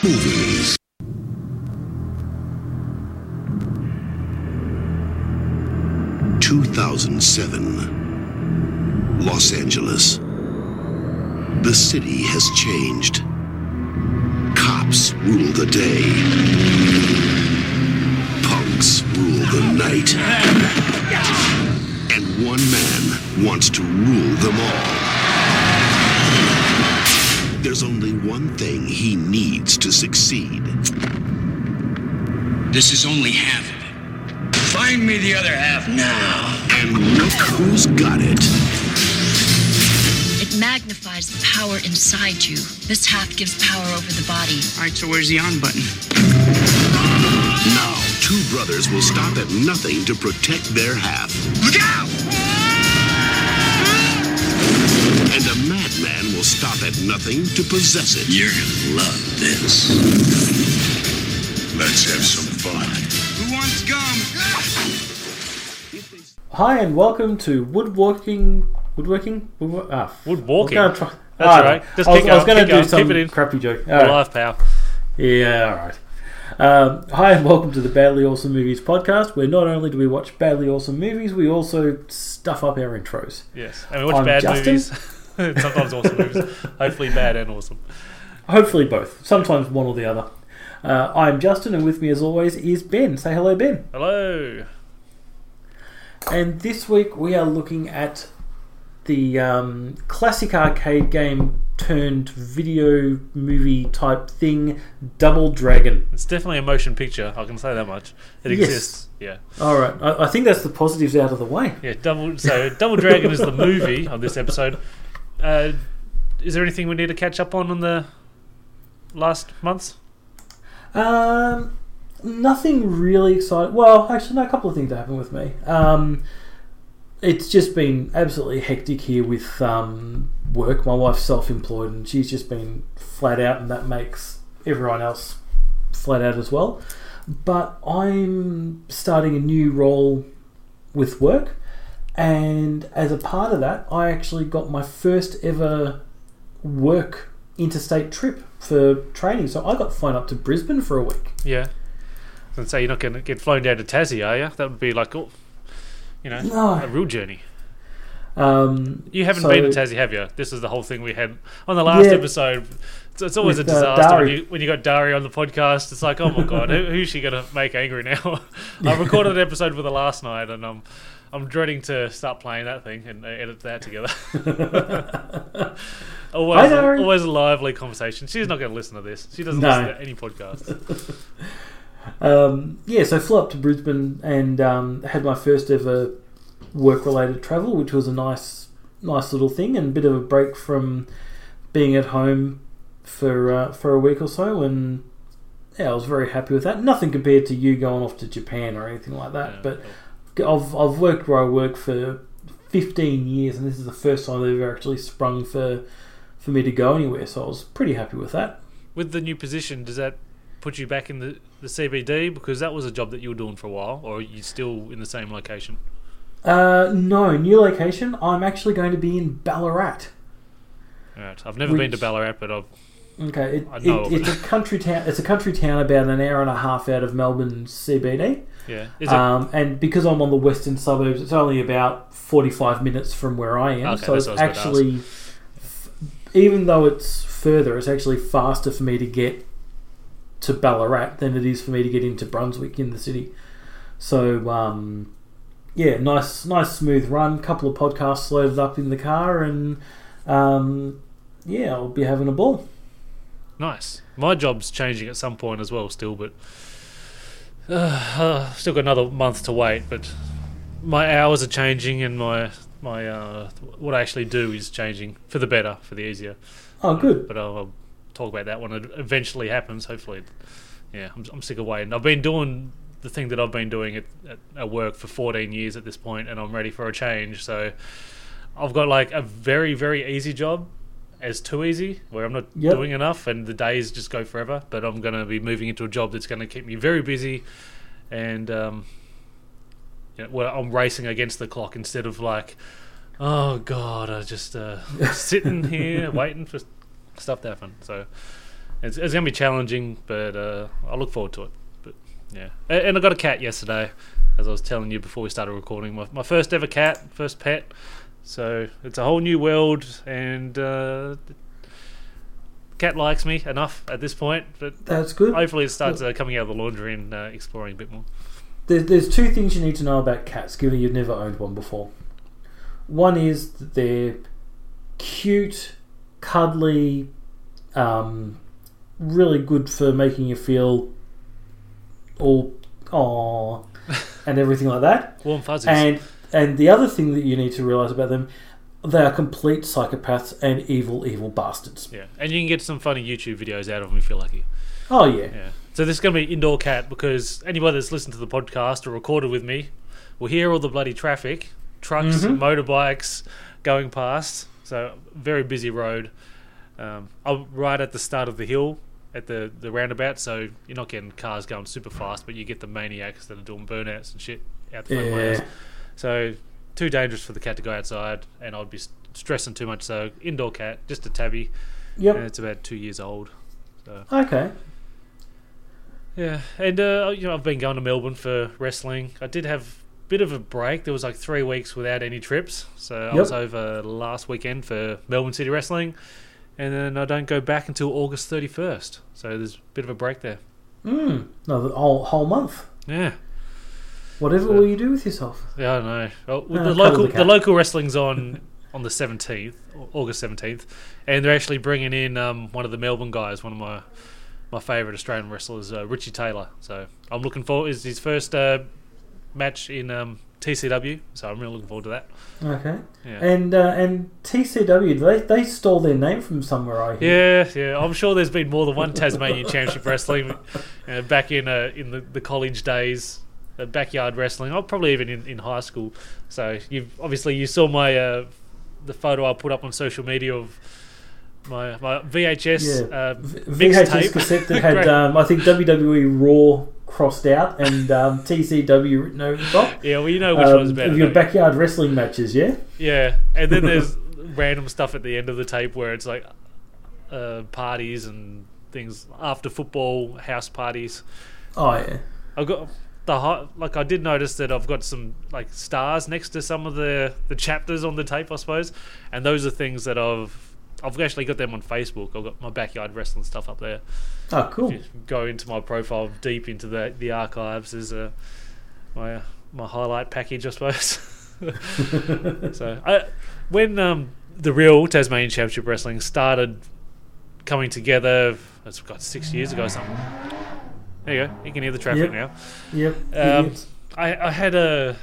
Movies. Two thousand seven, Los Angeles. The city has changed. Cops rule the day. Punks rule the night. And one man wants to rule them all. There's only one thing he needs to succeed. This is only half of it. Find me the other half now. And look who's got it. It magnifies the power inside you. This half gives power over the body. All right, so where's the on button? Now, two brothers will stop at nothing to protect their half. Look out! Will stop at nothing to possess it. You're gonna love this. Let's have some fun. Who wants gum? Hi and welcome to woodworking. Woodworking? Woodwork, ah, Woodwalking. Gonna try- That's Ah, right. Just I was, kick I was out, going to kick do out, some keep it in. crappy joke. Full All right. life, pal. Yeah, all right. Um, hi and welcome to the Badly Awesome Movies podcast, where not only do we watch badly awesome movies, we also stuff up our intros. Yes. And we watch I'm bad Justin. movies. Sometimes awesome movies. Hopefully bad and awesome. Hopefully both. Sometimes one or the other. Uh, I'm Justin, and with me, as always, is Ben. Say hello, Ben. Hello. And this week we are looking at the um, classic arcade game turned video movie type thing, Double Dragon. It's definitely a motion picture. I can say that much. It Yes. exists. Yeah. All right, I, I think that's the positives out of the way. Yeah. Double. So Double Dragon is the movie on this episode. Uh, is there anything we need to catch up on in the last months? Um, nothing really exciting. Well, actually, no, a couple of things happened with me. Um, it's just been absolutely hectic here with um, work. My wife's self-employed, and she's just been flat out, and that makes everyone else flat out as well. But I'm starting a new role with work, and as a part of that, I actually got my first ever work interstate trip for training. So I got flown up to Brisbane for a week. Yeah. And say you're not going to get flown down to Tassie, are you? That would be like, oh, you know, No. a real journey. Um, You haven't so- been to Tassie, have you? This is the whole thing we had on the last Yeah. episode. It's, it's always With, a uh, disaster when, you, when you got Dari on the podcast. It's like, oh my god, who, who's she going to make angry now? I recorded an episode with her last night, and I'm I'm dreading to start playing that thing and uh, edit that together. always, always a lively conversation. She's not going to listen to this. She doesn't No. listen to any podcast. Um, yeah, so I flew up to Brisbane and um, had my first ever work-related travel, which was a nice, nice little thing and a bit of a break from being at home for uh, for a week or so. And yeah, I was very happy with that. Nothing compared to you going off to Japan or anything like that, Yeah. but I've I've worked where I work for 15 years, and this is the first time they've ever actually sprung for for me to go anywhere. So I was pretty happy with that. With the new position, does that put you back in the, the CBD? Because that was a job that you were doing for a while, or are you still in the same location? Uh, no, new location. I'm actually going to be in Ballarat. Right. I've never been to Ballarat, but I've Okay, it, it, it's it. a country town. It's a country town about an hour and a half out of Melbourne CBD. Yeah. It Um, and because I'm on the western suburbs, it's only about 45 minutes from where I am. Okay, so it's actually, f- even though it's further, it's actually faster for me to get to Ballarat than it is for me to get into Brunswick in the city. So, um, yeah, nice, nice smooth run. Couple of podcasts loaded up in the car, and um, yeah, I'll be having a ball. Nice. My job's changing at some point as well, still, but uh, uh, still got another month to wait. But my hours are changing, and my my uh, what I actually do is changing for the better, for the easier. Oh, good. But I'll, I'll talk about that when it eventually happens. Hopefully, yeah. I'm, I'm sick of waiting. I've been doing the thing that I've been doing at, at, at work for 14 years at this point, and I'm ready for a change. So I've got like a very very easy job as too easy, where I'm not Yep. doing enough, and the days just go forever. But I'm going to be moving into a job that's going to keep me very busy, and um, you know, well, I'm racing against the clock instead of like, oh god, I just uh, sitting here waiting for stuff to happen. So it's, it's going to be challenging, but uh, I look forward to it. But yeah, and, and I got a cat yesterday, as I was telling you before we started recording. My, my first ever cat, first pet. So it's a whole new world, and uh, cat likes me enough at this point. But That's good. hopefully, it starts uh, coming out of the laundry and uh, exploring a bit more. There's, there's two things you need to know about cats, given you've never owned one before. One is that they're cute, cuddly, um, really good for making you feel all aw and everything like that. Warm fuzzies. And and the other thing that you need to realize about them, they are complete psychopaths and evil, evil bastards. yeah, and you can get some funny YouTube videos out of them if you're lucky. Oh yeah, Yeah. So this is going to be indoor cat because anybody that's listened to the podcast or recorded with me will hear all the bloody traffic, trucks and motorbikes going past. So very busy road. Um, I'm right at the start of the hill at the, the roundabout, so you're not getting cars going super fast, but you get the maniacs that are doing burnouts and shit out the front Yeah. house. So too dangerous for the cat to go outside, and I'd be stressing too much. So indoor cat, just a tabby, yep. and it's about two years old. So Okay. yeah, and uh, you know I've been going to Melbourne for wrestling. I did have a bit of a break. There was like three weeks without any trips, so I was over last weekend for Melbourne City Wrestling, and then I don't go back until August thirty first. So there's a bit of a break there. Mm. No, the whole whole month. Yeah, Whatever So- will you do with yourself? yeah, I know. Well, with Uh, the local the the, local wrestling's on on the seventeenth, August seventeenth, and they're actually bringing in um, one of the Melbourne guys, one of my my favourite Australian wrestlers, uh, Richie Taylor. So I'm looking forward. Is his first uh, match in um, TCW, so I'm really looking forward to that. Okay. Yeah. And uh, and TCW, they they stole their name from somewhere. I hear. Yeah, yeah. I'm sure there's been more than one Tasmanian Championship Wrestling uh, back in uh, in the, the college days, backyard wrestling. Oh, probably even in, in high school. So you've obviously you saw my uh, the photo I put up on social media of my my VHS Yeah. uh, V-. VHS cassette that had um, I think WWE Raw crossed out and um, TCW written over the top. yeah, well, you know which Um, one's better. your backyard wrestling matches, yeah. Yeah, and then there's random stuff at the end of the tape where it's like uh, parties and things after football, house parties. Oh yeah. I've got the like I did notice that I've got some like stars next to some of the the chapters on the tape, I suppose, and those are things that I've I've actually got them on Facebook. I've got my backyard wrestling stuff up there. Oh cool. Go into my profile deep into the the archives. is a my uh, my highlight package, I suppose. so I, when um, the real Tasmanian Championship Wrestling started coming together, it's got six years ago or something. There you go. You can hear the traffic Yep. now. Yep. Um. I, I had a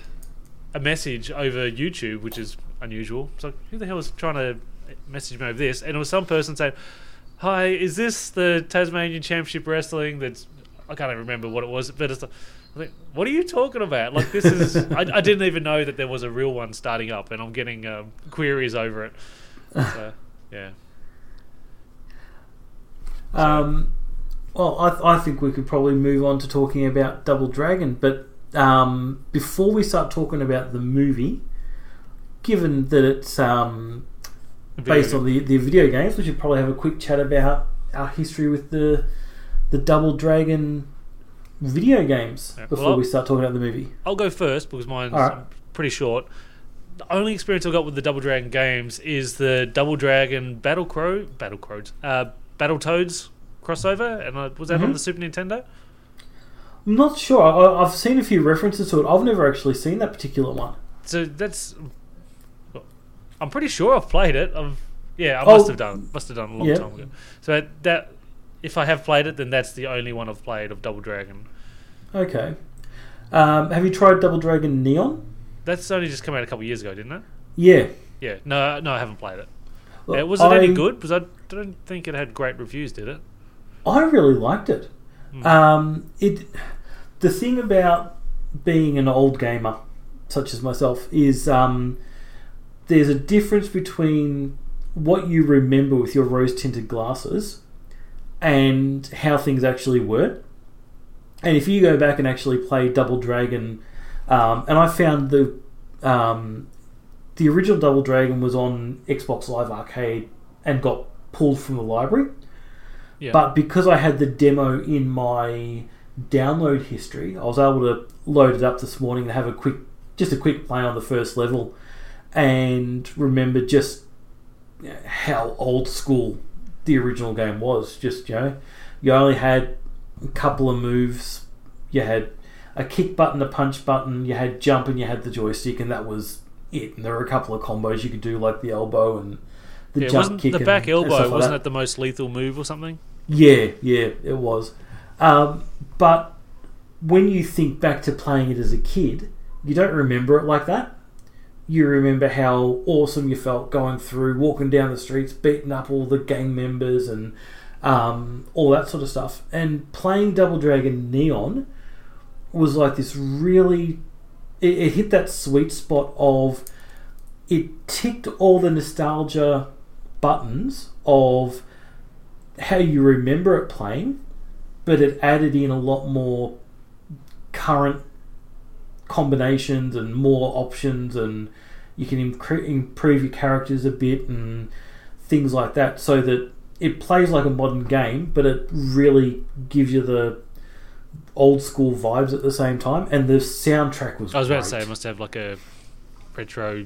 a message over YouTube, which is unusual. It's like, who the hell was trying to message me over this? And it was some person saying, "Hi, is this the Tasmanian Championship Wrestling?" That's I can't even remember what it was, but it's like, I what are you talking about? Like this is I, I didn't even know that there was a real one starting up, and I'm getting um, queries over it. So, yeah, Um, well, I, I think we could probably move on to talking about Double Dragon, but um, before we start talking about the movie, given that it's um, based on the, the video games, we should probably have a quick chat about our history with the the Double Dragon video games Yeah, before well, we start talking about the movie. I'll go first because mine's Alright. pretty short. The only experience I've got with the Double Dragon games is the Double Dragon Battle Crow, Battle Crows, uh, Battle Toads crossover, and uh, was that on Mhm. the Super Nintendo? I'm not sure. I, I've seen a few references to it. I've never actually seen that particular one. So that's, I'm pretty sure I've played it. I've, yeah, I Oh. must have done, must have done a long Yeah. time ago. So that, if I have played it, then that's the only one I've played of Double Dragon. Okay. Um, have you tried Double Dragon Neon? That's only just come out a couple of years ago, didn't it? Yeah. Yeah, no, no, I haven't played it. Look, Yeah, was it I- any good? Because I don't think it had great reviews, did it? I really liked it. Hmm. Um, it the thing about being an old gamer, such as myself, is um, there's a difference between what you remember with your rose tinted glasses and how things actually were. And if you go back and actually play Double Dragon, um, and I found the um, the original Double Dragon was on Xbox Live Arcade and got pulled from the library. Yeah. But because I had the demo in my download history, I was able to load it up this morning and have a quick, just a quick play on the first level, and remember just how old school the original game was. Just you know, you only had a couple of moves. You had a kick button, a punch button. You had jump, and you had the joystick, and that was it. And there were a couple of combos you could do, like the elbow and the Yeah, jump wasn't kick. the back elbow like wasn't that. it the most lethal move or something? Yeah, yeah, it was. Um, but when you think back to playing it as a kid, you don't remember it like that. You remember how awesome you felt going through, walking down the streets, beating up all the gang members and um, all that sort of stuff. And playing Double Dragon Neon was like this really. It, it hit that sweet spot of. It ticked all the nostalgia buttons of how you remember it playing, but it added in a lot more current combinations and more options, and you can incre- improve your characters a bit and things like that, so that it plays like a modern game, but it really gives you the old school vibes at the same time. And the soundtrack was. I was about to say it must have like a retro.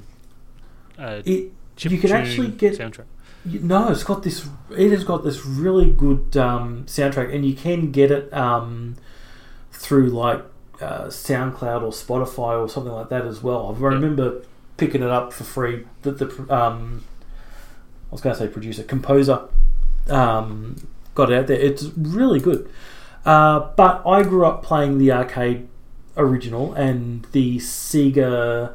Uh, it. You can actually get soundtrack. No, it's got this. It has got this really good um, soundtrack, and you can get it um, through like uh, SoundCloud or Spotify or something like that as well. I remember picking it up for free. That the um, I was going to say producer, composer, um, got it out there. It's really good. Uh, but I grew up playing the arcade original and the Sega.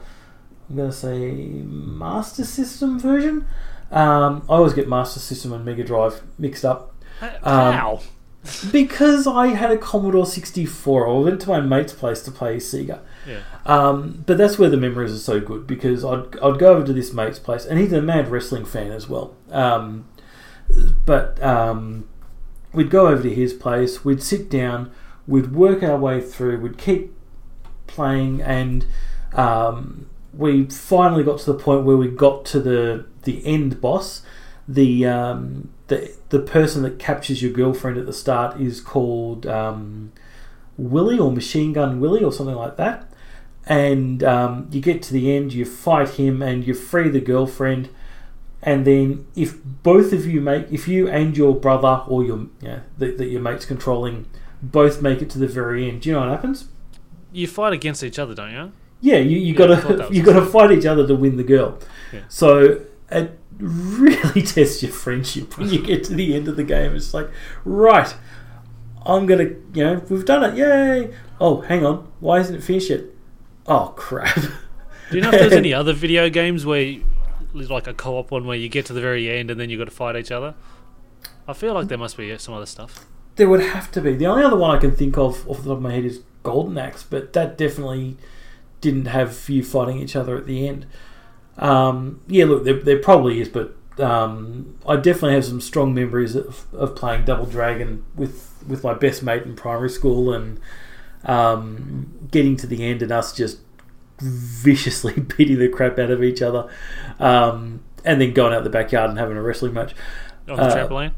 I'm going to say Master System version. Um, I always get Master System and Mega Drive mixed up Um, How? because I had a Commodore 64. I went to my mate's place to play Sega. Yeah. Um, but that's where the memories are so good because I'd, I'd go over to this mate's place, and he's a mad wrestling fan as well. Um, but um, we'd go over to his place, we'd sit down, we'd work our way through, we'd keep playing, and um, we finally got to the point where we got to the the end boss. The um, the the person that captures your girlfriend at the start is called um, Willie or Machine Gun Willie or something like that. And um, you get to the end, you fight him, and you free the girlfriend. And then, if both of you make, if you and your brother or your, you know, that, that your mate's controlling, both make it to the very end, do you know what happens? You fight against each other, don't you? Yeah, you, you Yeah, I thought that gotta you gotta fight each other to win the girl. Yeah. So it really tests your friendship when you get to the end of the game. It's like, right, I'm gonna, you know, we've done it, yay! Oh, hang on, why isn't it finished yet? Oh crap! Do you know if there's any other video games where, you, like a co-op one, where you get to the very end and then you've got to fight each other? I feel like there must be some other stuff. There would have to be. The only other one I can think of off the top of my head is Golden Axe, but that definitely didn't have you fighting each other at the end. Um, yeah, look, there, there probably is, but um, I definitely have some strong memories of, of playing Double Dragon with with my best mate in primary school and um, getting to the end and us just viciously beating the crap out of each other, um, and then going out the backyard and having a wrestling match. On the Uh, trampoline?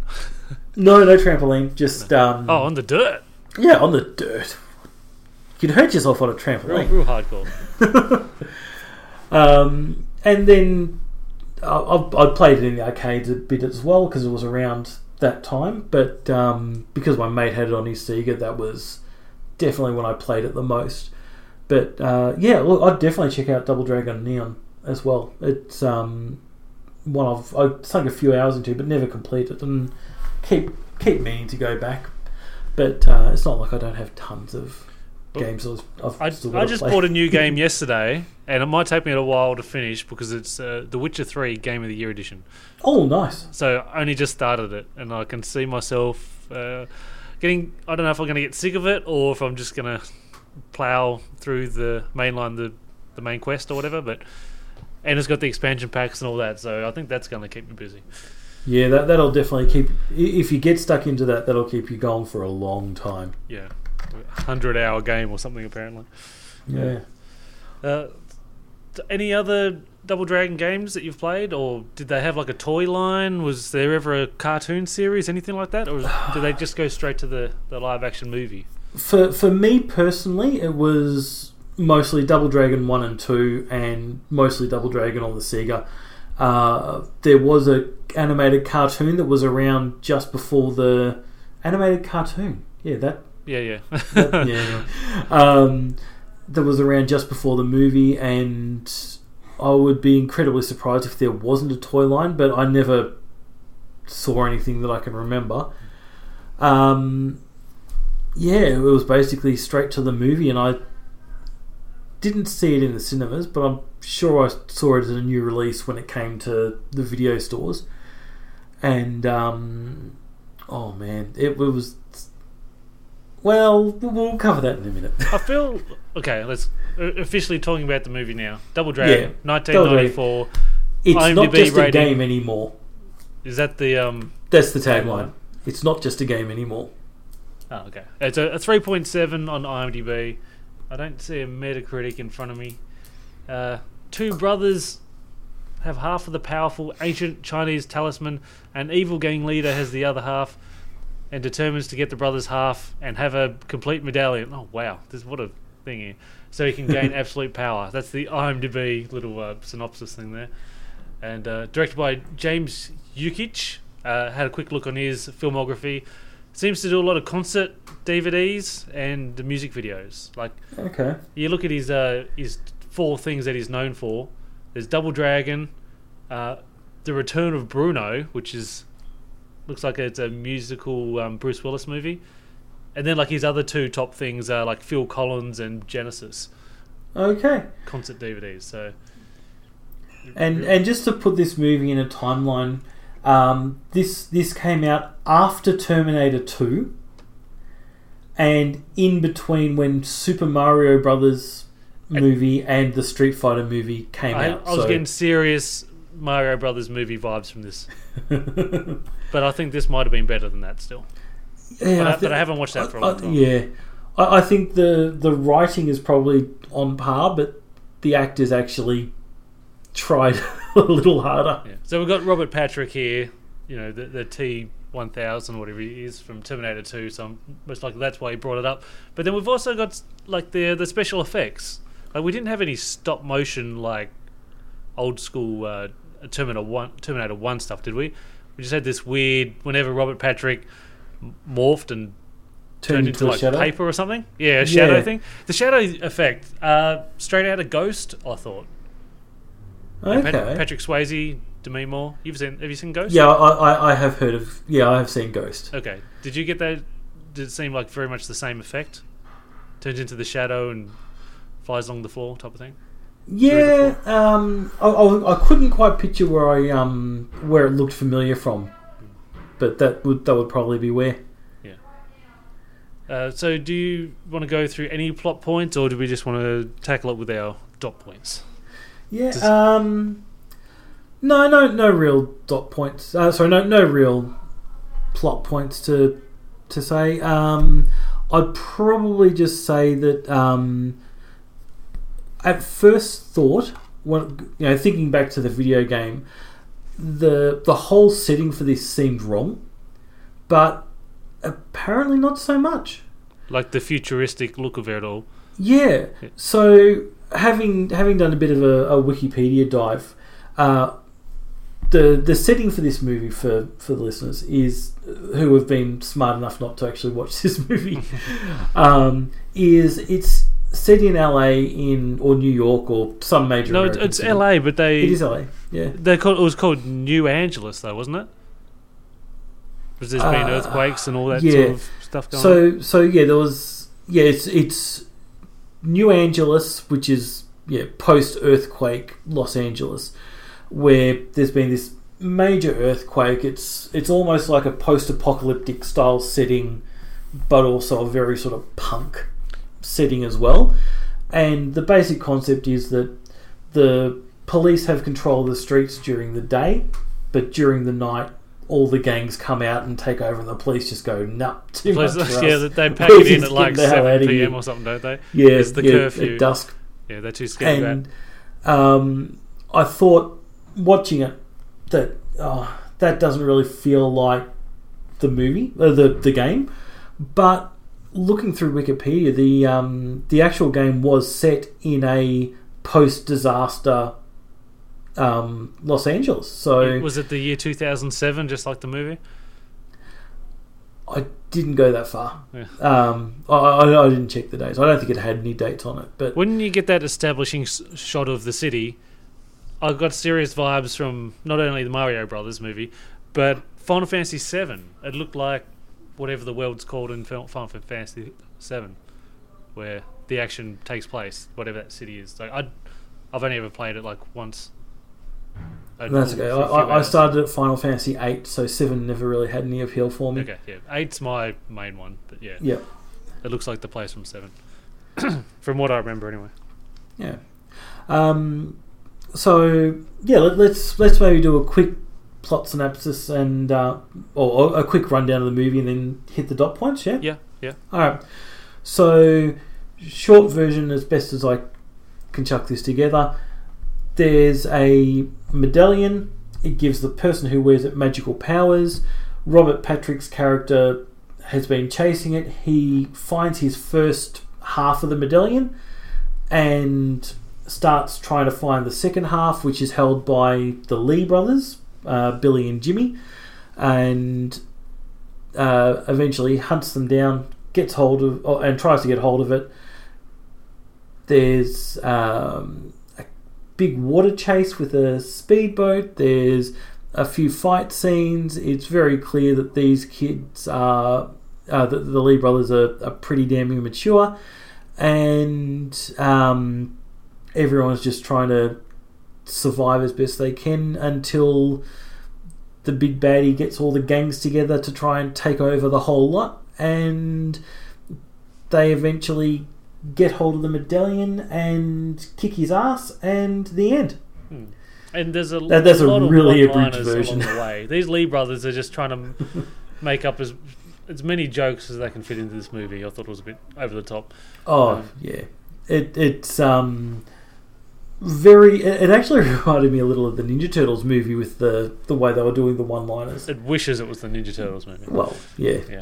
No, no trampoline, just um, Oh, on the dirt. yeah, on the dirt. You'd hurt yourself on a Real, trampoline. real hardcore. Um, and then I, I played it in the arcades a bit as well because it was around that time. But um, because my mate had it on his Sega, that was definitely when I played it the most. But uh, yeah, look, I'd definitely check out Double Dragon Neon as well. It's um, one I've I sunk a few hours into, but never completed, and keep keep meaning to go back. But uh, it's not like I don't have tons of games I've, I, I just play. bought a new game yesterday, and it might take me a while to finish because it's uh, The Witcher 3 Game of the Year edition. Oh, nice. So I only just started it, and I can see myself uh, getting. I don't know if I'm going to get sick of it or if I'm just going to plow through the mainline, the the main quest or whatever. But and it's got the expansion packs and all that, so I think that's going to keep me busy. Yeah, that that'll definitely keep. If you get stuck into that, that'll keep you going for a long time. Yeah, hundred hour game or something apparently. Yeah. Uh, any other Double Dragon games that you've played, or did they have like a toy line? Was there ever a cartoon series, anything like that, or did they just go straight to the, the live action movie? For for me personally, it was mostly Double Dragon one and two, and mostly Double Dragon on the Sega. Uh, there was a animated cartoon that was around just before the animated cartoon. Yeah, that Yeah, yeah. that, yeah. Um, that was around just before the movie, and I would be incredibly surprised if there wasn't a toy line, but I never saw anything that I can remember. Um, yeah, it was basically straight to the movie, and I didn't see it in the cinemas, but I'm sure I saw it as a new release when it came to the video stores. And um, oh man, it was. Well, we'll cover that in a minute. I feel okay. Let's uh, officially talking about the movie now. Double Dragon, Yeah, nineteen ninety four. It's not IMDb just a game anymore. Is that the um? That's the tagline. It's not just a game anymore. Oh, okay. It's a, a three point seven on IMDb. I don't see a Metacritic in front of me. Uh, two brothers have half of the powerful ancient Chinese talisman. and evil gang leader has the other half, and determines to get the brothers half and have a complete medallion. Oh wow, this what a thing here! So he can gain absolute power. That's the IMDb little uh, synopsis thing there. And uh, directed by James Yukich. Uh, had a quick look on his filmography. Seems to do a lot of concert DVDs and the music videos. Like Okay. you look at his uh, his four things that he's known for. There's Double Dragon, uh, The Return of Bruno, which is looks like it's a musical um, Bruce Willis movie, and then like his other two top things are like Phil Collins and Genesis Okay. concert DVDs. So And and just to put this movie in a timeline, um, this this came out after Terminator Two, and in between when Super Mario Brothers movie and the Street Fighter movie came I, out. I was so- getting serious Mario Brothers movie vibes from this, but I think this might have been better than that still. Yeah, But I, thi- but I haven't watched that for a long time. yeah, I, I think the the writing is probably on par, but the actors actually tried a little harder. Yeah. So we've got Robert Patrick here, you know, the, the T one thousand, whatever he is from Terminator Two. So I'm most likely that's why he brought it up. But then we've also got like the the special effects. Like we didn't have any stop motion like old school uh, Terminator One Terminator One stuff, did we? We just had this weird whenever Robert Patrick morphed and Turned turned into like shadow? paper or something. Yeah, a shadow Yeah. thing. The shadow effect, uh, straight out of Ghost, I thought. Okay. Pat- Patrick Swayze, Demi Moore. You've seen? Have you seen Ghost? yeah, I, I, I have heard of. Yeah, I have seen Ghost. Okay. Did you get that? Did it seem like very much the same effect? Turns into the shadow and flies along the floor, type of thing. Yeah, um, I, I, I couldn't quite picture where I um where it looked familiar from, but that would that would probably be where. Yeah. Uh, so, do you want to go through any plot points, or do we just want to tackle it with our dot points? Yeah. Does- um. No, no, no real dot points. Uh, sorry, no, no real plot points to to say. Um, I'd probably just say that um, at first thought, when you know, thinking back to the video game, the the whole setting for this seemed wrong, but apparently not so much. Like the futuristic look of it all. Yeah. Yeah. So having having done a bit of a, a Wikipedia dive, uh, the the setting for this movie for for the listeners is who have been smart enough not to actually watch this movie um, is it's set in LA in or New York or some major. No, it's, American it's city. L.A., but they It is LA. Yeah. they called, it was called New Angeles, though, wasn't it? Because there's been Uh, earthquakes and all that yeah. sort of stuff going on. So so yeah, there was yeah, it's it's New Angeles, which is yeah post earthquake Los Angeles, where there's been this major earthquake. It's it's almost like a post apocalyptic style setting, but also a very sort of punk setting as well. And the basic concept is that the police have control of the streets during the day, but during the night. All the gangs come out and take over, and the police just go, "Nah, too Places- much for yeah, us." that they pack it in at like the hell 7 outta p.m. or something, don't they? Yeah, It's the yeah, curfew. at dusk. Yeah, they're too scared And um, I thought watching it that oh, that doesn't really feel like the movie, uh, the the game. But looking through Wikipedia, the um, the actual game was set in a post disaster um, Los Angeles. So Was it the year 2007, just like the movie? I didn't go that far. Yeah. Um, I, I, I didn't check the dates. I don't think it had any dates on it. But When you get that establishing s- shot of the city, I got serious vibes from not only the Mario Brothers movie, but Final Fantasy VII. It looked like whatever the world's called in Final Fantasy VII, where the action takes place, whatever that city is. Like I, I've only ever played it like once. Uh, that's okay. I, I, I started at Final Fantasy VIII, so seven never really had any appeal for me. Okay, yeah, eight's my main one, but yeah, Yeah, it looks like the place from seven, from what I remember anyway. yeah. Um, so yeah, let, let's let's maybe do a quick plot synopsis and uh, or, or a quick rundown of the movie, and then hit the dot points. Yeah. Yeah, yeah. All right. So, short version, as best as I can chuck this together. There's a medallion. It gives the person who wears it magical powers. Robert Patrick's character has been chasing it. He finds his first half of the medallion and starts trying to find the second half, which is held by the Lee brothers, uh, Billy and Jimmy, and uh, eventually hunts them down, gets hold of, or, and tries to get hold of it. There's um, a big water chase with a speedboat. There's a few fight scenes. It's very clear that these kids are, uh, the, the Lee brothers are, are pretty damn immature, and um, everyone's just trying to survive as best they can until the big baddie gets all the gangs together to try and take over the whole lot, and they eventually get hold of the medallion and kick his ass, and the end. And there's a That- that's a lot of really one-liners abridged version. along the way. These Lee brothers are just trying to make up as as many jokes as they can fit into this movie. I thought it was a bit over the top. Oh Um, yeah, it it's um very. It actually reminded me a little of the Ninja Turtles movie with the the way they were doing the one liners. It wishes it was the Ninja Turtles movie. Well, yeah. Yeah.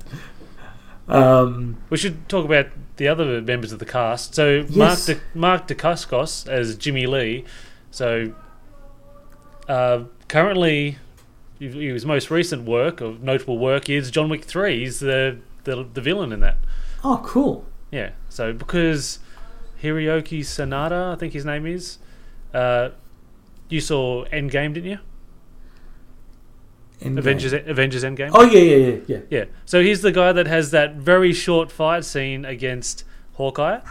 Um, We should talk about the other members of the cast. So Yes. Mark De, Mark Dacascos as Jimmy Lee. So uh, currently, his most recent work of notable work is John Wick Three. He's the the, the villain in that. oh, cool. Yeah. So because Hiroyuki Sanada, I think his name is, uh, you saw Endgame, didn't you? Endgame. Avengers Avengers Endgame. Oh yeah, yeah, yeah, yeah. Yeah. So he's the guy that has that very short fight scene against Hawkeye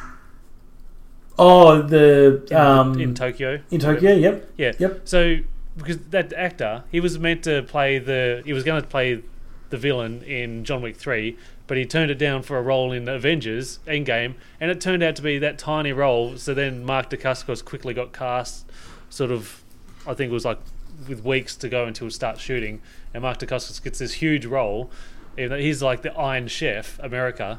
Oh, the in, um in Tokyo. in Tokyo. Yep. Yeah. Yep. So because that actor, he was meant to play the he was going to play the villain in John Wick 3, but he turned it down for a role in Avengers Endgame, and it turned out to be that tiny role. So then Mark Dacascos quickly got cast, sort of, I think it was like with weeks to go until he start shooting, and Mark Dacascos gets this huge role. even though He's like the Iron Chef, America.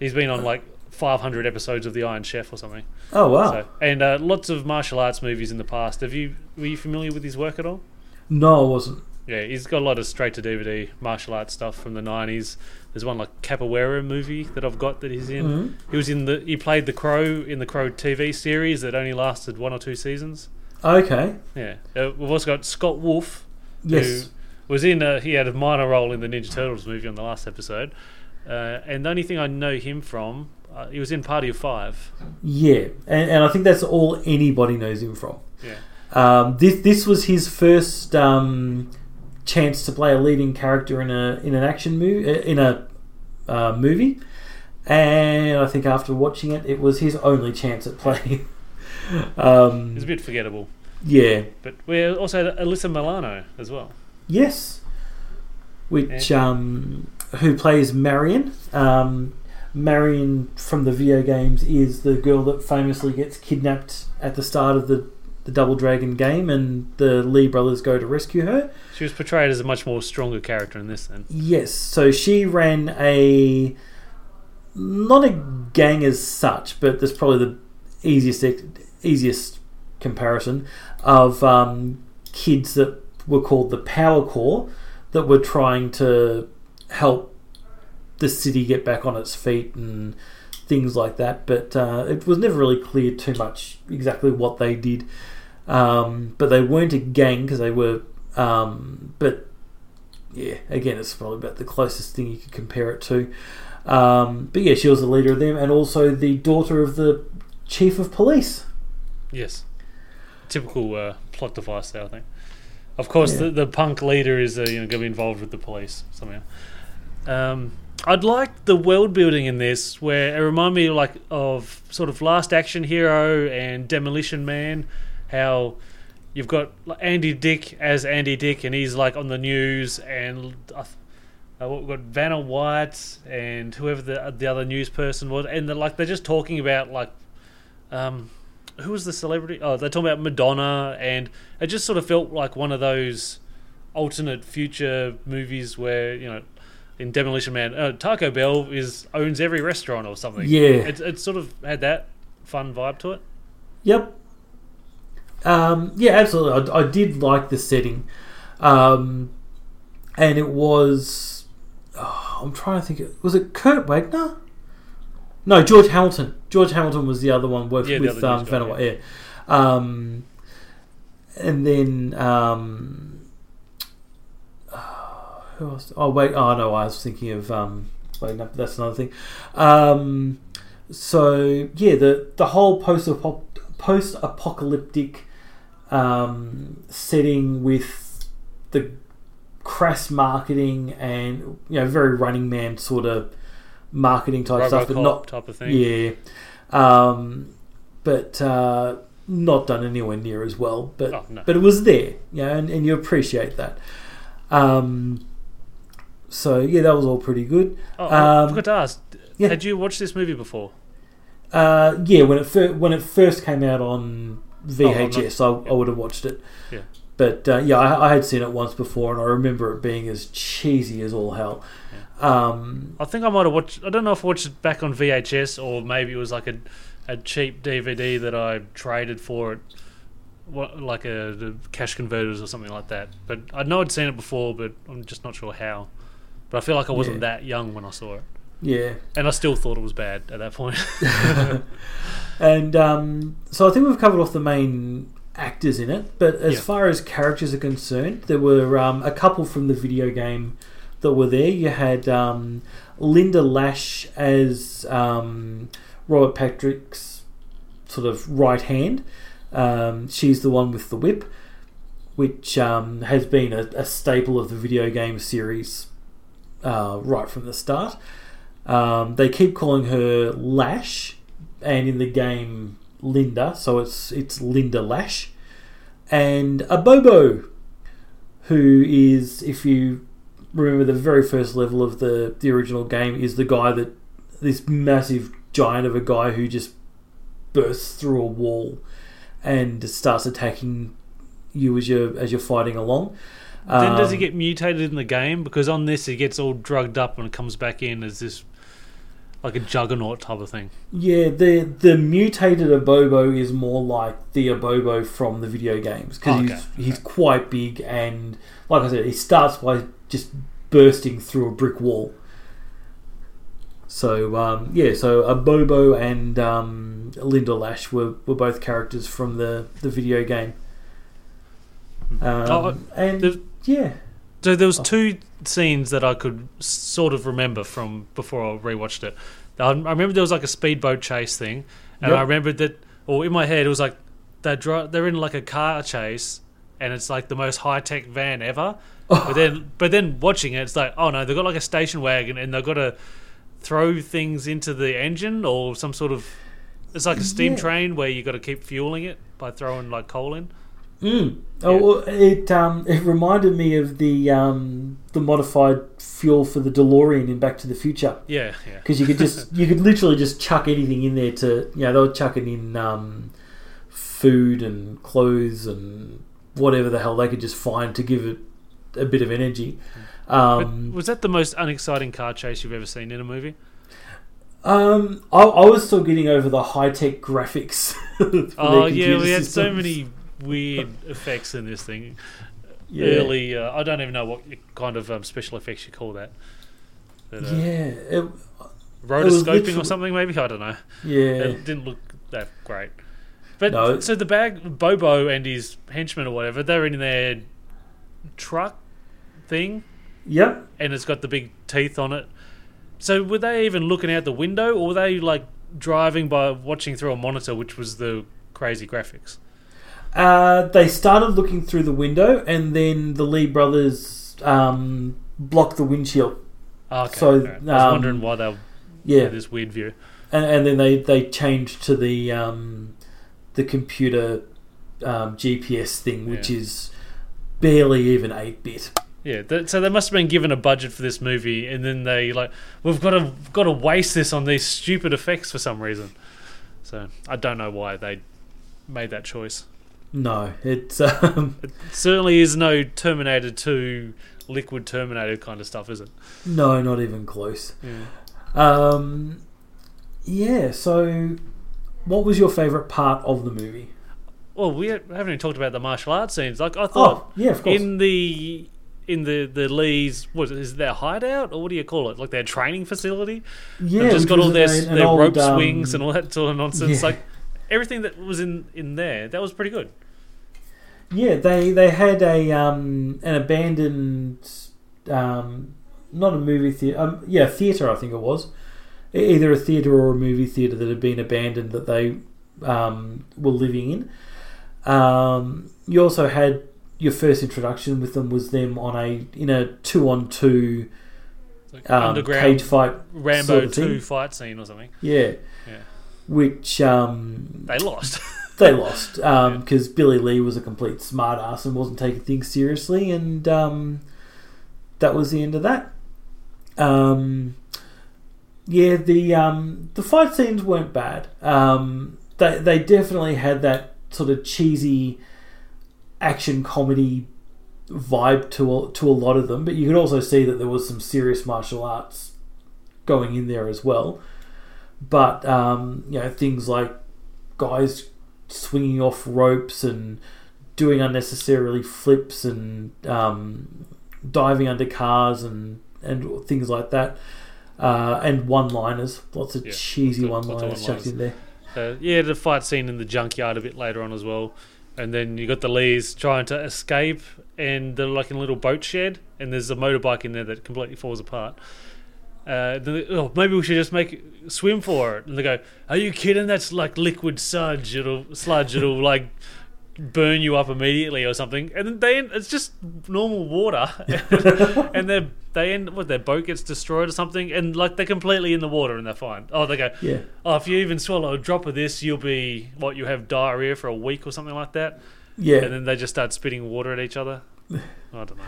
He's been on like 500 episodes of the Iron Chef or something. Oh wow. So, and uh, lots of martial arts movies in the past. Have you were you familiar with his work at all? No, I wasn't. Yeah, he's got a lot of straight to DVD martial arts stuff from the nineties. There's one like Capoeira movie that I've got that he's in. Mhm. He was in the he played the Crow in the Crow TV series that only lasted one or two seasons. Okay. Yeah, uh, we've also got Scott Wolf, Yes. who was in a, he had a minor role in the Ninja Turtles movie on the last episode. Uh, and the only thing I know him from, uh, he was in Party of Five. Yeah, and, and I think that's all anybody knows him from. Yeah. Um, this this was his first um, chance to play a leading character in a in an action movie in a uh, movie, and I think after watching it, it was his only chance at playing. um, It's a bit forgettable. yeah. But we're also Alyssa Milano as well. Yes. Which um, who plays Marian? Um, Marian from the video games is the girl that famously gets kidnapped at the start of the the Double Dragon game, and the Lee brothers go to rescue her. She was portrayed as a much more stronger character in this then. Yes, so she ran a not a gang as such, but that's probably the easiest easiest comparison of um, kids that were called the Power Corps that were trying to help the city get back on its feet and things like that. But uh, it was never really clear too much exactly what they did. Um, but they weren't a gang because they were. Um, but yeah, again, it's probably about the closest thing you could compare it to. Um, but yeah, she was the leader of them and also the daughter of the chief of police. Yes. Typical uh, plot device there, I think. Of course, Yeah. the, the punk leader is uh, you know going to be involved with the police somehow. Um, I'd like the world building in this, where it reminded me like of sort of Last Action Hero and Demolition Man, how you've got Andy Dick as Andy Dick, and he's like on the news, and uh, uh, we've got Vanna White and whoever the the other news person was, and they're like they're just talking about like um, who was the celebrity? Oh, they're talking about Madonna, and it just sort of felt like one of those alternate future movies where you know, in Demolition Man, uh, Taco Bell is owns every restaurant or something. Yeah. it, it sort of had that fun vibe to it. Yep. Um, yeah, absolutely. I, I did like the setting, um, and it was. oh, I'm trying to think. Of, was it Kurt Wagner? No, George Hamilton. George Hamilton was the other one with, Yeah, with um, guy, yeah. Um, and then um, who else? Oh wait, oh no, I was thinking of um, wait, no, that's another thing. Um, so yeah, the the whole post post apocalyptic um, setting with the crass marketing and you know very Running Man sort of marketing type stuff, but not type of thing. yeah, um, but uh, not done anywhere near as well. But Oh, no. but it was there, you know, and, and you appreciate that. Um, so yeah, that was all pretty good. Oh, I Um, forgot to ask. yeah. Had you watched this movie before? Uh, yeah, when it fir- when it first came out on VHS, Oh, I, I would have watched it. Yeah. But uh, yeah, I, I had seen it once before, and I remember it being as cheesy as all hell. Um, I think I might have watched. I don't know if I watched it back on VHS or maybe it was like a, a cheap DVD that I traded for it, what, like a the cash converters or something like that. But I know I'd seen it before, but I'm just not sure how. But I feel like I wasn't Yeah. that young when I saw it, yeah, and I still thought it was bad at that point. and um, so I think we've covered off the main actors in it. But as Yeah. far as characters are concerned, there were um, a couple from the video game that were there. You had um, Linda Lash as um, Robert Patrick's sort of right hand. Um, she's the one with the whip, which um, has been a, a staple of the video game series uh, right from the start. Um, they keep calling her Lash, and in the game Linda, so it's it's Linda Lash, and Abobo, who is if you remember the very first level of the the original game is the guy that this massive giant of a guy who just bursts through a wall and starts attacking you as you're as you're fighting along. then does he Um, get mutated in the game? Because on this he gets all drugged up and comes back in as this like a juggernaut type of thing. Yeah, the the mutated Abobo is more like the Abobo from the video games because Oh, okay, he's he's quite big and like I said, he starts by just bursting through a brick wall. So um, yeah, so Abobo and um, Linda Lash were, were both characters from the, the video game. Um, Oh, and yeah, So there was Oh. two scenes that I could sort of remember from before I rewatched it. I remember there was like a speedboat chase thing, and Yep. I remembered that, or in my head it was like they dri they're in like a car chase, and it's like the most high tech van ever. Oh. But then, but then watching it, it's like, oh no, they've got like a station wagon, and they've got to throw things into the engine or some sort of. It's like a steam Yeah. train where you got to keep fueling it by throwing like coal in. Mm. Oh, it um, it reminded me of the um, the modified fuel for the DeLorean in Back to the Future Yeah, yeah. because you could just you could literally just chuck anything in there to you know they were chucking in um, food and clothes and whatever the hell they could just find to give it a bit of energy. Um, was that the most unexciting car chase you've ever seen in a movie? um, I, I was still getting over the high tech graphics Oh yeah, we had so many weird effects in this thing. Yeah. Early, uh, I don't even know what kind of um, special effects you call that. But, uh, Yeah, it, Rotoscoping or something, maybe I don't know. yeah. It didn't look that great. But No. so the bag, Bobo and his henchmen or whatever, they're in their truck thing, Yep. and it's got the big teeth on it. So were they even looking out the window, or were they like driving by watching through a monitor, which was the crazy graphics? Uh, they started looking through the window, and then the Lee brothers um, blocked the windshield. Oh, okay. So. I was um, wondering why they Yeah, had this weird view. and, and then they, they changed to the um, the computer um, GPS thing, which Yeah. is barely even eight bit. Yeah, th- so they must have been given a budget for this movie, and then they like, we've got to got to waste this on these stupid effects for some reason. So I don't know why they made that choice. No, it's um, It certainly is no Terminator Two, Liquid Terminator kind of stuff, is it? no, not even close. Yeah. Um, yeah. So, what was your favorite part of the movie? Well, we haven't even talked about the martial arts scenes. Like I thought, Oh, yeah, of course. in the in the the Lee's what is it, their hideout or what do you call it? Like their training facility. yeah, They've just got all their an- an their old, rope um, swings and all that sort of nonsense. yeah. Like everything that was in in there, that was pretty good. Yeah, they they had a um an abandoned um not a movie theater um yeah theater I think it was either a theater or a movie theater that had been abandoned that they um were living in. Um, you also had your first introduction with them was them on a in a two on two Like um, underground cage fight Rambo sort of two fight scene or something. Yeah. Which um They lost. they lost because Billy Lee was a complete smartass and wasn't taking things seriously, and um, that was the end of that. Um, yeah, the um, the fight scenes weren't bad. Um, they they definitely had that sort of cheesy action comedy vibe to a, to a lot of them, but you could also see that there was some serious martial arts going in there as well. But um, you know things like guys swinging off ropes and doing unnecessarily flips and um, diving under cars and and things like that. Uh, and one-liners, lots of Yeah, cheesy lots of- lots of one-liners chucked in there. Uh, yeah, the fight scene in the junkyard a bit later on as well. And then you got the Lees trying to escape, and they're like in a little boat shed, and there's a motorbike in there that completely falls apart. Uh, they- oh, maybe we should just make swim for it. And they go, "Are you kidding? That's like liquid sludge. It'll sludge. It'll like burn you up immediately or something." And then they it's just normal water, and they they end what their boat gets destroyed or something, and like they're completely in the water and they're fine. Oh, they go, Yeah. Oh, if you even swallow a drop of this, you'll be what you have diarrhea for a week or something like that. Yeah, And then they just start spitting water at each other. I don't know.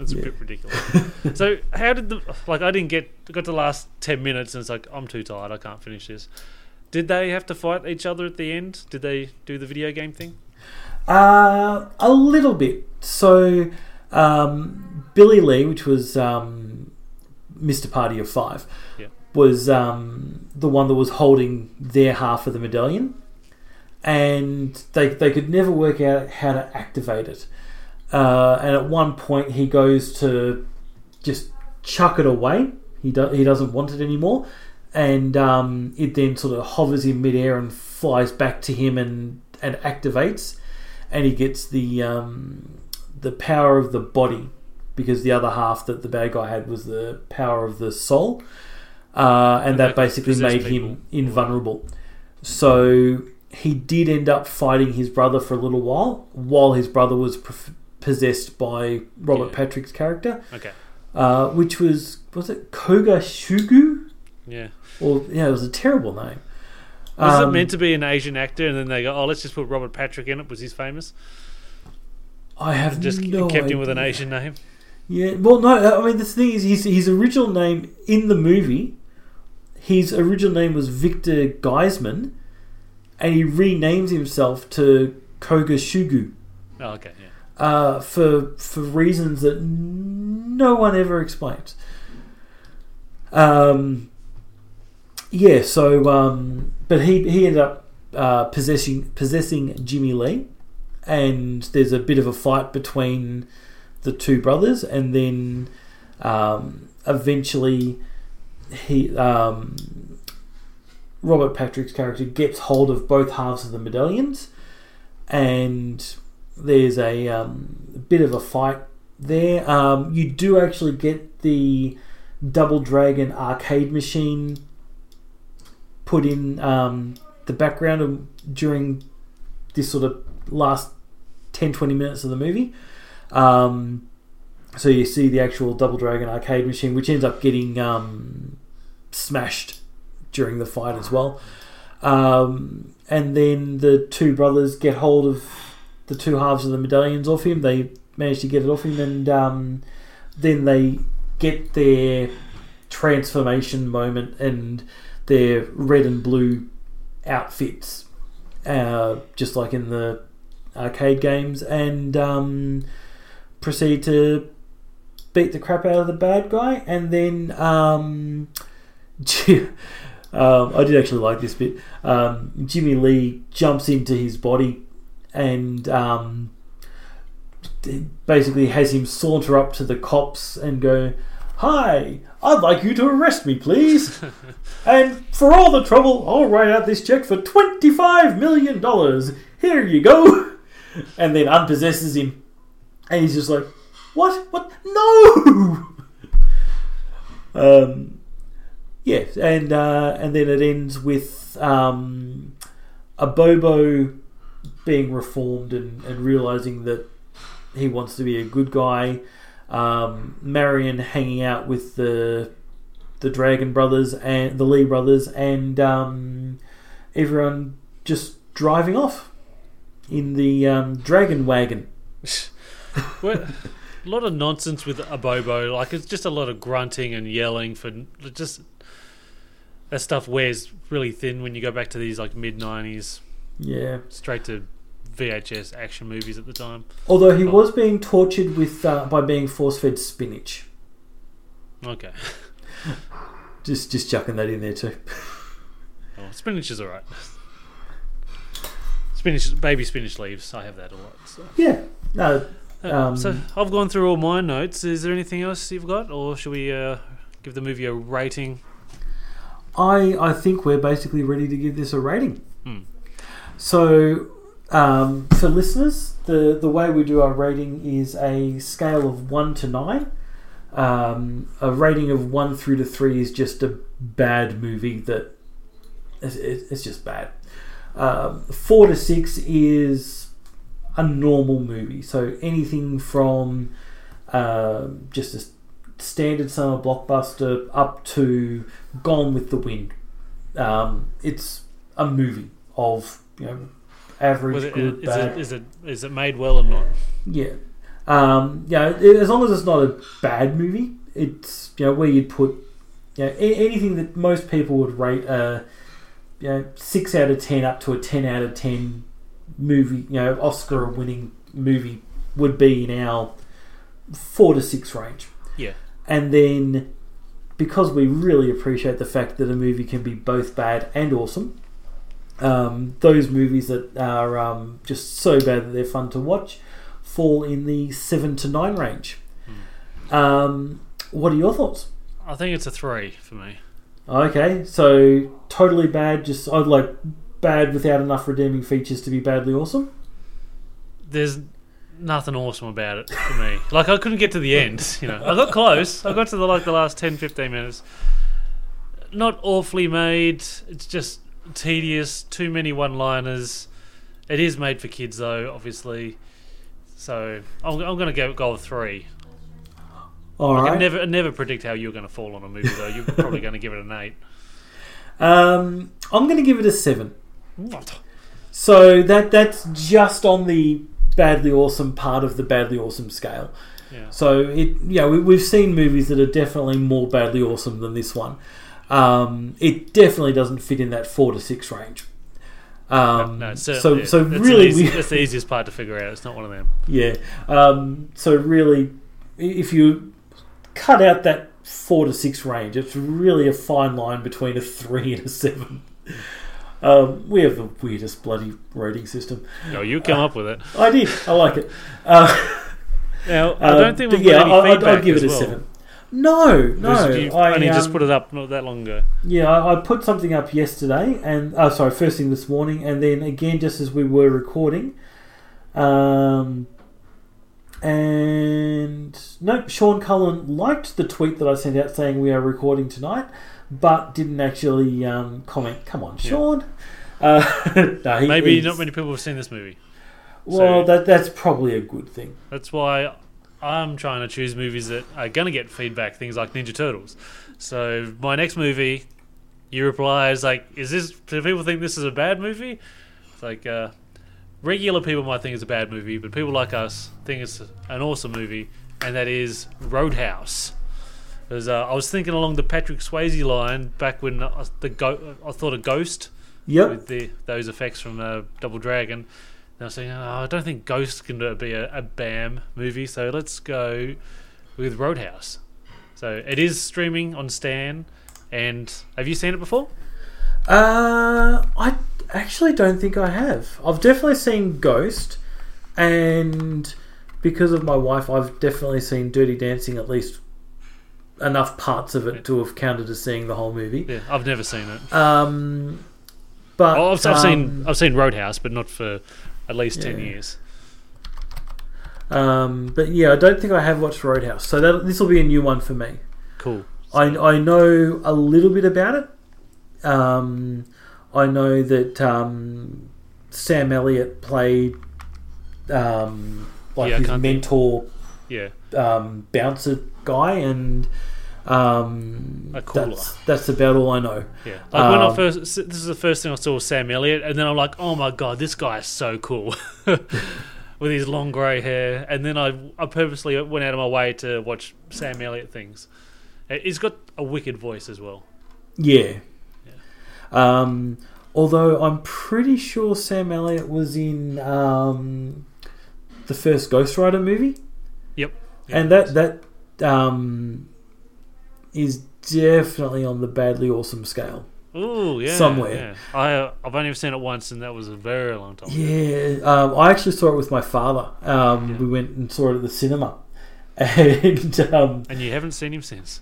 It's a Yeah. bit ridiculous. so how did the like? I didn't get got to the last ten minutes, and it's like I'm too tired. I can't finish this. Did they have to fight each other at the end? Did they do the video game thing? Uh, a little bit. So, um, Billy Lee, which was um, Mr. Party of Five, Yeah. was um, the one that was holding their half of the medallion, and they they could never work out how to activate it. Uh, and at one point, he goes to just chuck it away. He do, he doesn't want it anymore, and um, it then sort of hovers in midair and flies back to him and and activates, and he gets the um, the power of the body because the other half that the bad guy had was the power of the soul, uh, and And that could basically made people. him invulnerable. So he did end up fighting his brother for a little while, while his brother was possessed by Robert Yeah. Patrick's character, Okay. uh, which was was it Koga Shuko? Yeah. Or yeah, it was a terrible name. Was it Um, meant to be an Asian actor, and then they go, "Oh, let's just put Robert Patrick in it"? Was he's famous? I have Just no kept him with an. Asian name. Yeah, well, no, I mean the thing is, his his original name in the movie, his original name was Victor Geisman, and he renames himself to Koga Shuko Oh, okay. Uh, for for reasons that no one ever explains. Um, yeah, so um, but he he ended up uh, possessing possessing Jimmy Lee, and there's a bit of a fight between the two brothers, and then um, eventually he um, Robert Patrick's character gets hold of both halves of the medallions, and there's a um, bit of a fight there. Um, you do actually get the Double Dragon arcade machine put in um, the background of, during this sort of last 10 20 minutes of the movie. Um, so you see the actual Double Dragon arcade machine, which ends up getting um, smashed during the fight as well. Um, and then the two brothers get hold of the two halves of the medallions off him. They manage to get it off him, and um, then they get their transformation moment and their red and blue outfits, uh, just like in the arcade games, and um, proceed to beat the crap out of the bad guy. And then um, um, I did actually like this bit. Um, Jimmy Lee jumps into his body and um, basically has him saunter up to the cops and go, Hi, I'd like you to arrest me, please. and for all the trouble, I'll write out this check for $25 million. Here you go. And then unpossesses him. And he's just like, What? What? No! um, yes, and, uh, and then it ends with um, Abobo being reformed and, and realizing that he wants to be a good guy. Um, Marian hanging out with the the Dragon brothers and the Lee brothers, and um, everyone just driving off in the um, Dragon wagon. A lot of nonsense with Abobo. Like it's just a lot of grunting and yelling for just that stuff wears really thin when you go back to these like mid '90s Yeah. straight to VHS action movies at the time. Although he was being tortured with uh, by being force fed spinach. Okay, Just just chucking that in there too. oh, spinach is alright. Spinach, baby spinach leaves. I have that a lot. So. Yeah. No. Uh, Um, so I've gone through all my notes. Is there anything else you've got, or should we uh, give the movie a rating? I I think we're basically ready to give this a rating. Hmm. So um, for listeners, the the way we do our rating is a scale of one to nine. Um, a rating of one through to three is just a bad movie that it's, it's just bad. Um, four to six is a normal movie. So anything from um just a standard summer blockbuster up to Gone with the Wind. Um, it's a movie of you know average, good, is, bad. it, is it is it made well or not? Yeah. Um, you know, it- as long as it's not a bad movie, it's you know where you'd put you know a- anything that most people would rate a you know six out of ten up to a ten out of ten movie, you know Oscar winning movie would be in our four to six range. Yeah. And then because we really appreciate the fact that a movie can be both bad and awesome, um, those movies that are um, just so bad that they're fun to watch fall in the seven to nine range. Um, what are your thoughts? I think it's a three for me. Okay, so totally bad, just I'd like bad without enough redeeming features to be badly awesome. There's nothing awesome about it for me. Like I couldn't get to the end. You know, I got close. I got to the like the last 10, 15 minutes. Not awfully made. It's just tedious. Too many one-liners. It is made for kids though, obviously. So I'm, I'm going to go go with three. All I right. can never never predict how you're going to fall on a movie though. You're probably going to give it an eight. Um, I'm going to give it a seven. What? So that that's just on the badly awesome part of the badly awesome scale. Yeah. So it, yeah, we, we've seen movies that are definitely more badly awesome than this one. Um, it definitely doesn't fit in that four to six range. Um, No, it's so so really, easy, we, that's the easiest part to figure out. It's not one of them. yeah. Um, so really, if you cut out that four to six range, it's really a fine line between a three and a seven. Um, we have the weirdest bloody rating system. No, you come up with it. I did. I like it. Uh, Now, I um, don't think we've got any I- I'd- I'd give it as a well. seven. No, no. You I only just um, put it up not that long ago. Yeah, I, I put something up yesterday, and oh, sorry, first thing this morning, and then again just as we were recording. Um, and no, Sean Cullen liked the tweet that I sent out saying we are recording tonight, but didn't actually um, comment. Come on, Yeah. Sean. Uh, no, Maybe not many people have seen this movie. Well, so- that that's probably a good thing. That's why I'm trying to choose movies that are going to get feedback, things like Ninja Turtles. So my next movie, you reply is like, "Is this? Do people think this is a bad movie?" It's like uh, regular people might think it's a bad movie, but people like us think it's an awesome movie, and that is Roadhouse. Because uh, I was thinking along the Patrick Swayze line back when uh, the go- I thought a Ghost Yep. with the those effects from uh, Double Dragon. I was saying, oh, I don't think Ghost can be a, a BAM movie, so let's go with Roadhouse. So it is streaming on Stan. And have you seen it before? Uh, I actually don't think I have. I've definitely seen Ghost, and because of my wife, I've definitely seen Dirty Dancing at least enough parts of it to have counted as seeing the whole movie. Yeah, I've never seen it. Um, but Oh, I've, I've seen um, I've seen Roadhouse, but not for at least ten years. um, but yeah, I don't think I have watched Roadhouse, so that this will be a new one for me. Cool. I, I know a little bit about it. Um, I know that um, Sam Elliott played um, like Yeah, his can't think- mentor Yeah, um, bouncer guy, and um, A cooler. that's, that's about all I know. yeah. Like when I Um, first, this is the first thing I saw Sam Elliott, and then I'm like, oh my god, this guy is so cool. With his long grey hair, and then I, I purposely went out of my way to watch Sam Elliott things. Uh, He's got a wicked voice as well. Yeah. Um, although I'm pretty sure Sam Elliott was in um, the first Ghost Rider movie. Yep. and that that um, is definitely on the badly awesome scale. Ooh, yeah, somewhere. Yeah. I I've only seen it once, and that was a very long time. ago. Yeah, um, I actually saw it with my father. Um, Yeah. We went and saw it at the cinema, and um, And you haven't seen him since.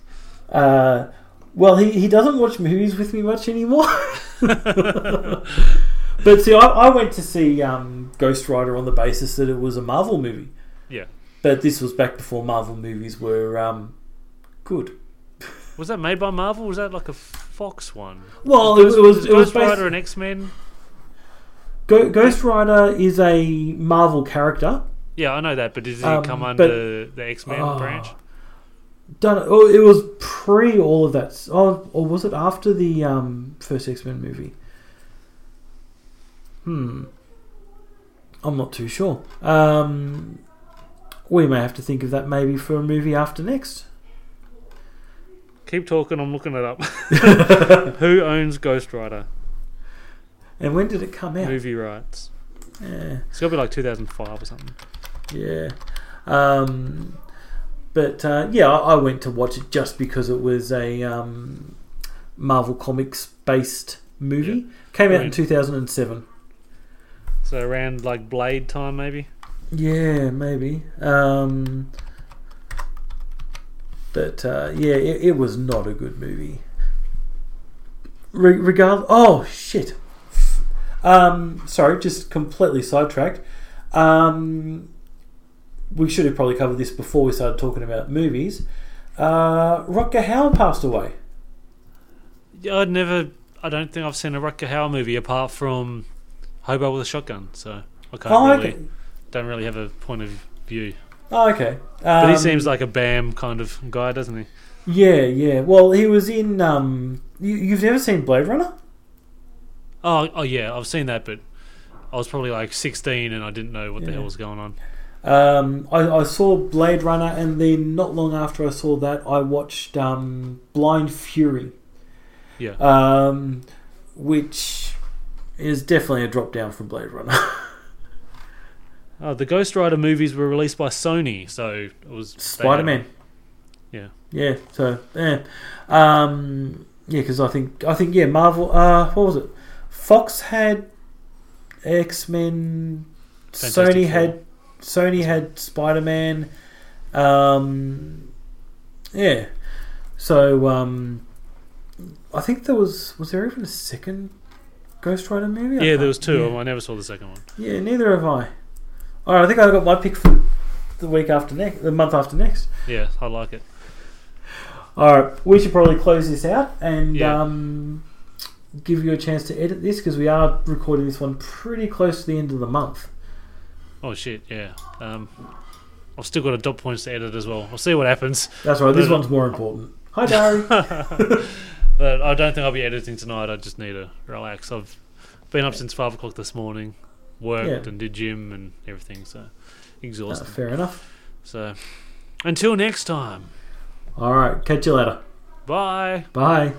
uh, well, he, he doesn't watch movies with me much anymore. but see, I, I went to see um, Ghost Rider on the basis that it was a Marvel movie. Yeah. But this was back before Marvel movies were um, good. Was that made by Marvel? Was that like a Fox one? Well, it, Ghost, it was it was Ghost Rider and X Men. Go- Ghost Rider is a Marvel character. Yeah, I know that, but does he Um, come but- under the X Men Oh. branch? Done. Oh, it was pre all of that. Oh, or was it after the um, first X Men movie? Hmm. I'm not too sure. Um, we may have to think of that maybe for a movie after next. Keep talking. I'm looking it up. Who owns Ghost Rider And when did it come out? movie rights? Yeah. It's got to be like 2005 or something. Yeah. Um, but uh, yeah, I, I went to watch it just because it was a um, Marvel Comics based movie. Came out in 2007. So around like Blade time, maybe. Yeah, maybe. Um, but uh, yeah, it, it was not a good movie. Re- regard. Oh shit. Um, sorry, just completely sidetracked. Um, we should have probably covered this before we started talking about movies. Uh, Rutger Hauer passed away. Yeah, I'd never. I don't think I've seen a Rutger Hauer movie apart from Hobo with a Shotgun. So I can't Oh, really, okay. don't really have a point of view. Oh, okay. But he Um, seems like a Bam kind of guy, doesn't he? Yeah, yeah. Well, he was in. Um, you, you've never seen Blade Runner? Oh, oh yeah, I've seen that, but I was probably like 16 and I didn't know what the hell was going on. Um, I, I saw Blade Runner, and then not long after I saw that, I watched um, Blind Fury, Yeah. um, which is definitely a drop down from Blade Runner. Oh, the Ghost Rider movies were released by Sony, so it was Spider Man. Yeah. Yeah. So yeah, um, yeah, because I think I think yeah, Marvel. Uh, what was it? Fox had X Men. Sony Four. had Sony had Spider Man. Um, yeah. So um, I think there was was there even a second Ghost Rider movie? Yeah, there was two. Yeah. I never saw the second one. Yeah, neither have I. All right, I think I got my pick for the week after next, the month after next. Yeah, I like it. All right, we should probably close this out and Yeah. um, give you a chance to edit this because we are recording this one pretty close to the end of the month. Oh shit, yeah. Um, I've still got a dot points to edit as well. I'll see what happens. That's right. This one's more important. Hi, Dari. But I don't think I'll be editing tonight. I just need to relax. I've been up since five o'clock this morning, worked Yeah. and did gym and everything. So Uh, exhausted. fair enough. So until next time, All right, catch you later. bye. Bye.